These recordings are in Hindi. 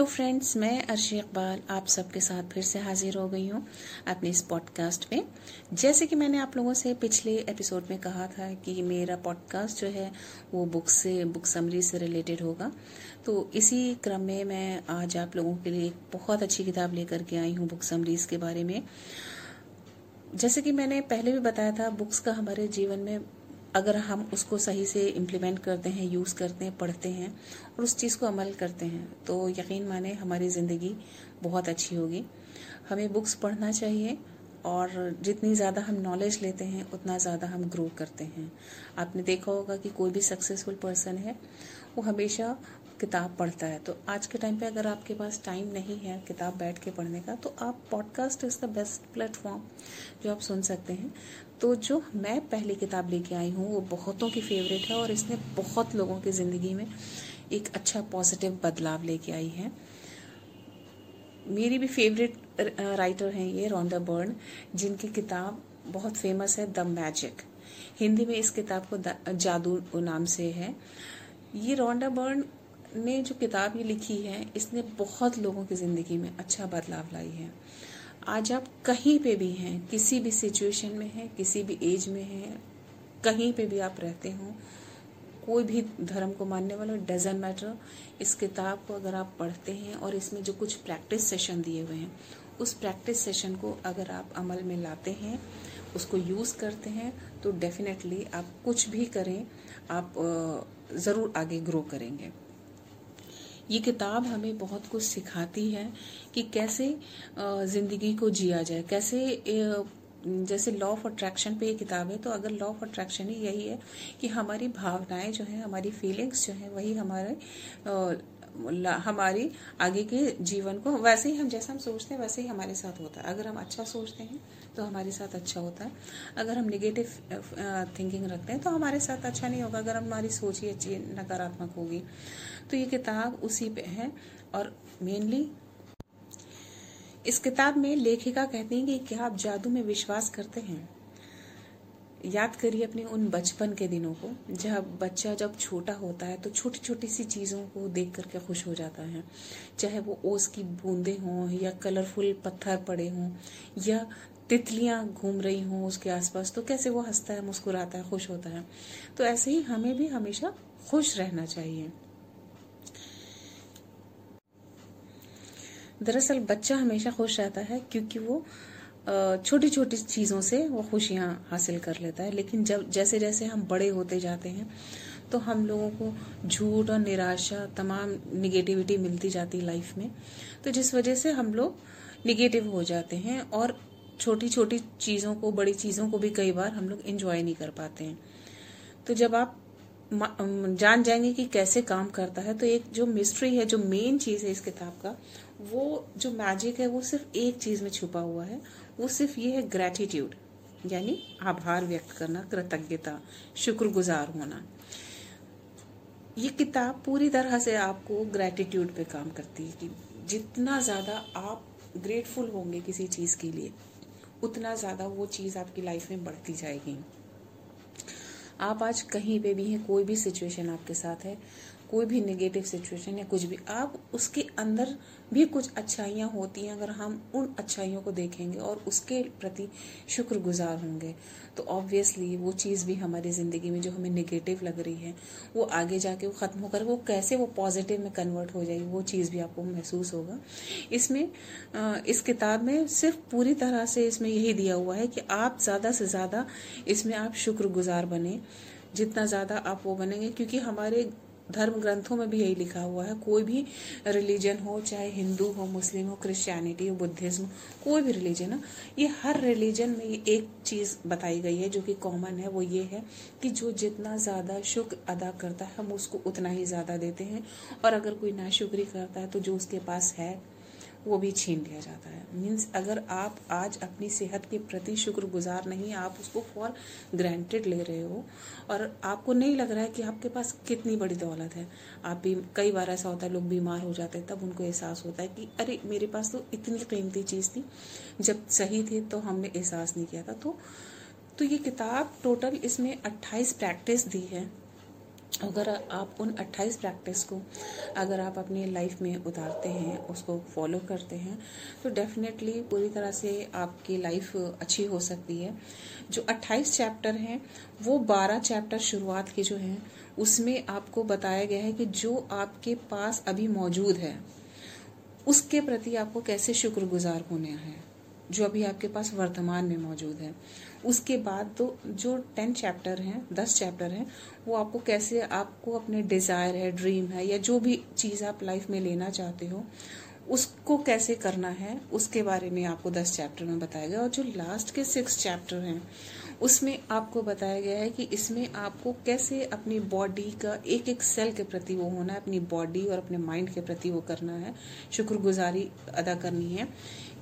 हेलो फ्रेंड्स मैं अर्शी इकबाल आप सबके साथ फिर से हाजिर हो गई हूँ अपने इस पॉडकास्ट में जैसे कि मैंने आप लोगों से पिछले एपिसोड में कहा था कि मेरा पॉडकास्ट जो है, वो बुक से बुक समरी से रिलेटेड होगा। तो इसी क्रम में मैं आज आप लोगों के लिए एक बहुत अच्छी किताब लेकर के आई हूँ बुक समरीज के बारे में। जैसे कि मैंने पहले भी बताया था बुक्स का हमारे जीवन में अगर हम उसको सही से इम्प्लीमेंट करते हैं यूज़ करते हैं, पढ़ते हैं और उस चीज़ को अमल करते हैं तो यकीन माने हमारी ज़िंदगी बहुत अच्छी होगी। हमें बुक्स पढ़ना चाहिए और जितनी ज़्यादा हम नॉलेज लेते हैं, उतना ज़्यादा हम ग्रो करते हैं। आपने देखा होगा कि कोई भी सक्सेसफुल पर्सन है, वो हमेशा किताब पढ़ता है। तो आज के टाइम पे अगर आपके पास टाइम नहीं है किताब बैठ के पढ़ने का तो आप पॉडकास्ट द बेस्ट प्लेटफॉर्म जो आप सुन सकते हैं। तो जो मैं पहली किताब लेके आई हूँ, वो बहुतों की फेवरेट है और इसने बहुत लोगों की ज़िंदगी में एक अच्छा पॉजिटिव बदलाव लेके आई है। मेरी भी फेवरेट राइटर हैं ये रोंडा बर्न जिनकी किताब बहुत फ़ेमस है द मैजिक हिंदी में इस किताब को जादू नाम से है। ये रोंडा बर्न ने जो किताब ये लिखी है, इसने बहुत लोगों की ज़िंदगी में अच्छा बदलाव लाई है। आज आप कहीं पे भी हैं, किसी भी सिचुएशन में हैं, किसी भी एज में हैं, कहीं पे भी आप रहते हो, कोई भी धर्म को मानने वाला डजेंट मैटर इस किताब को अगर आप पढ़ते हैं और इसमें जो कुछ प्रैक्टिस सेशन दिए हुए हैं, उस प्रैक्टिस सेशन को अगर आप अमल में लाते हैं, उसको यूज़ करते हैं तो डेफिनेटली आप कुछ भी करें, आप ज़रूर आगे ग्रो करेंगे। ये किताब हमें बहुत कुछ सिखाती है कि कैसे ज़िंदगी को जिया जाए। कैसे जैसे लॉ ऑफ़ अट्रैक्शन पे ये किताब है तो अगर लॉ ऑफ़ अट्रैक्शन ही यही है कि हमारी भावनाएँ जो हैं, हमारी फीलिंग्स जो हैं, वही हमारे हमारी आगे के जीवन को, वैसे ही हम, जैसा हम सोचते हैं, वैसे ही हमारे साथ होता है। अगर हम अच्छा सोचते हैं तो हमारे साथ अच्छा होता है। अगर हम निगेटिव थिंकिंग रखते हैं तो हमारे साथ अच्छा नहीं होगा। अगर हमारी सोच ही अच्छी, नकारात्मक होगी। तो ये किताब उसी पे है। और मेनली इस किताब में लेखिका कहती हैं कि क्या आप जादू में विश्वास करते हैं? याद करिए अपने उन बचपन के दिनों को, जब बच्चा जब छोटा होता है तो छोटी छोटी सी चीज़ों को देख करके खुश हो जाता है। चाहे वो ओस की बूंदे हों या कलरफुल पत्थर पड़े हों या तितलियाँ घूम रही हों उसके आसपास तो कैसे वो हंसता है, मुस्कुराता है, खुश होता है। तो ऐसे ही हमें भी हमेशा खुश रहना चाहिए। दरअसल बच्चा हमेशा खुश रहता है क्योंकि वो छोटी छोटी चीज़ों से वो खुशियाँ हासिल कर लेता है। लेकिन जब जैसे जैसे हम बड़े होते जाते हैं तो हम लोगों को झूठ और निराशा, तमाम निगेटिविटी मिलती जाती लाइफ में। तो जिस वजह से हम लोग निगेटिव हो जाते हैं और छोटी छोटी चीज़ों को, बड़ी चीज़ों को भी कई बार हम लोग इंजॉय नहीं कर पाते हैं। तो जब आप जान जाएँगे कि कैसे काम करता है तो एक जो मिस्ट्री है, जो मेन चीज़ है इस किताब का, वो जो मैजिक है, वो सिर्फ़ एक चीज़ में छुपा हुआ है। वो सिर्फ़ ये है ग्रेटिट्यूड यानी आभार व्यक्त करना, कृतज्ञता, शुक्रगुजार होना। ये किताब पूरी तरह से आपको ग्रेटिट्यूड पे काम करती है कि जितना ज़्यादा आप ग्रेटफुल होंगे किसी चीज़ के लिए, उतना ज़्यादा वो चीज़ आपकी लाइफ में बढ़ती जाएगी। आप आज कहीं पे भी हैं, कोई भी सिचुएशन आपके साथ है कोई भी नेगेटिव सिचुएशन या कुछ भी, आप उसके अंदर भी कुछ अच्छाइयाँ होती हैं अगर हम उन अच्छाइयों को देखेंगे और उसके प्रति शुक्रगुजार होंगे। तो ऑब्वियसली वो चीज़ भी हमारी ज़िंदगी में जो हमें नेगेटिव लग रही है, वो आगे जाके वो ख़त्म होकर वो कैसे वो पॉजिटिव में कन्वर्ट हो जाएगी, वो चीज़ भी आपको महसूस होगा। इसमें इस किताब में सिर्फ़ पूरी तरह से इसमें यही दिया हुआ है कि आप ज़्यादा से ज़्यादा इसमें आप शुक्रगुजार बने। जितना ज़्यादा आप वो बनेंगे, क्योंकि हमारे धर्म ग्रंथों में भी यही लिखा हुआ है, कोई भी रिलीजन हो, चाहे हिंदू हो, मुस्लिम हो क्रिश्चियनिटी हो बुद्धिज्म कोई भी रिलीजन हो, ये हर रिलीजन में ये एक चीज़ बताई गई है जो कि कॉमन है, वो ये है कि जो जितना ज़्यादा शुक्र अदा करता है, हम उसको उतना ही ज़्यादा देते हैं। और अगर कोई नाशुक्री करता है तो जो उसके पास है वो भी छीन लिया जाता है। मीन्स अगर आप आज अपनी सेहत के प्रति शुक्रगुजार नहीं, आप उसको फॉर ग्रांटेड ले रहे हो और आपको नहीं लग रहा है कि आपके पास कितनी बड़ी दौलत है। आप भी, कई बार ऐसा होता है, लोग बीमार हो जाते हैं, तब उनको एहसास होता है कि, अरे, मेरे पास तो इतनी कीमती चीज़ थी, जब सही थी तो हमने एहसास नहीं किया था। तो तो ये किताब टोटल इसमें 28 प्रैक्टिस दी है। अगर आप उन 28 प्रैक्टिस को, अगर आप अपनी लाइफ में उतारते हैं, उसको फॉलो करते हैं तो डेफिनेटली पूरी तरह से आपकी लाइफ अच्छी हो सकती है। जो 28 चैप्टर हैं, वो 12 चैप्टर शुरुआत के जो हैं, उसमें आपको बताया गया है कि जो आपके पास अभी मौजूद है, उसके प्रति आपको कैसे शुक्रगुजार होना है। जो अभी आपके पास वर्तमान में मौजूद है। उसके बाद तो जो टेन चैप्टर हैं, दस चैप्टर हैं, वो आपको कैसे आपको अपने डिज़ायर है, ड्रीम है, या जो भी चीज़ आप लाइफ में लेना चाहते हो, उसको कैसे करना है, उसके बारे में आपको दस चैप्टर में बताया गया। और जो लास्ट के सिक्स चैप्टर हैं उसमें आपको बताया गया है कि इसमें आपको कैसे अपनी बॉडी का एक एक सेल के प्रति वो होना है, अपनी बॉडी और अपने माइंड के प्रति वो करना है, शुक्रगुजारी अदा करनी है।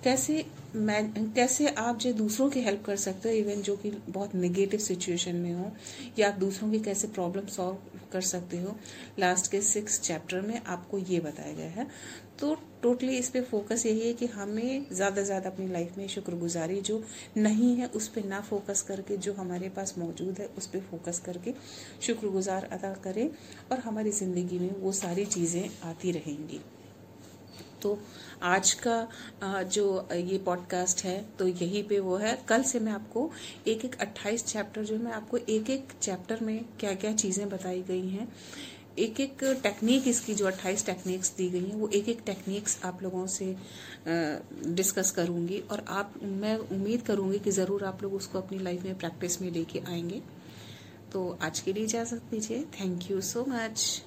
कैसे मैं, कैसे आप जो दूसरों की हेल्प कर सकते हो इवन जो कि बहुत निगेटिव सिचुएशन में हो, या आप दूसरों की कैसे प्रॉब्लम सॉल्व कर सकते हो लास्ट के सिक्स चैप्टर में आपको ये बताया गया है। तो टोटली इस पर फोकस यही है कि हमें ज़्यादा से ज़्यादा अपनी लाइफ में शुक्रगुजारी, जो नहीं है, उस पर ना फोकस करके जो हमारे पास मौजूद है, उस पर फोकस करके शुक्रगुजार अदा करें और हमारी ज़िंदगी में वो सारी चीज़ें आती रहेंगी। तो आज का जो, ये पॉडकास्ट है तो यही पे वो है। कल से मैं आपको एक एक अट्ठाईस चैप्टर जो है, मैं आपको एक एक चैप्टर में क्या क्या चीज़ें बताई गई हैं। एक एक टेक्निक इसकी जो 28 टेक्निक्स दी गई हैं, वो एक एक टेक्निक्स आप लोगों से डिस्कस करूँगी और आप, मैं उम्मीद करूँगी कि ज़रूर आप लोग उसको अपनी लाइफ में प्रैक्टिस में लेके आएँगे। तो आज के लिए इजाज़त दीजिए। Thank you so much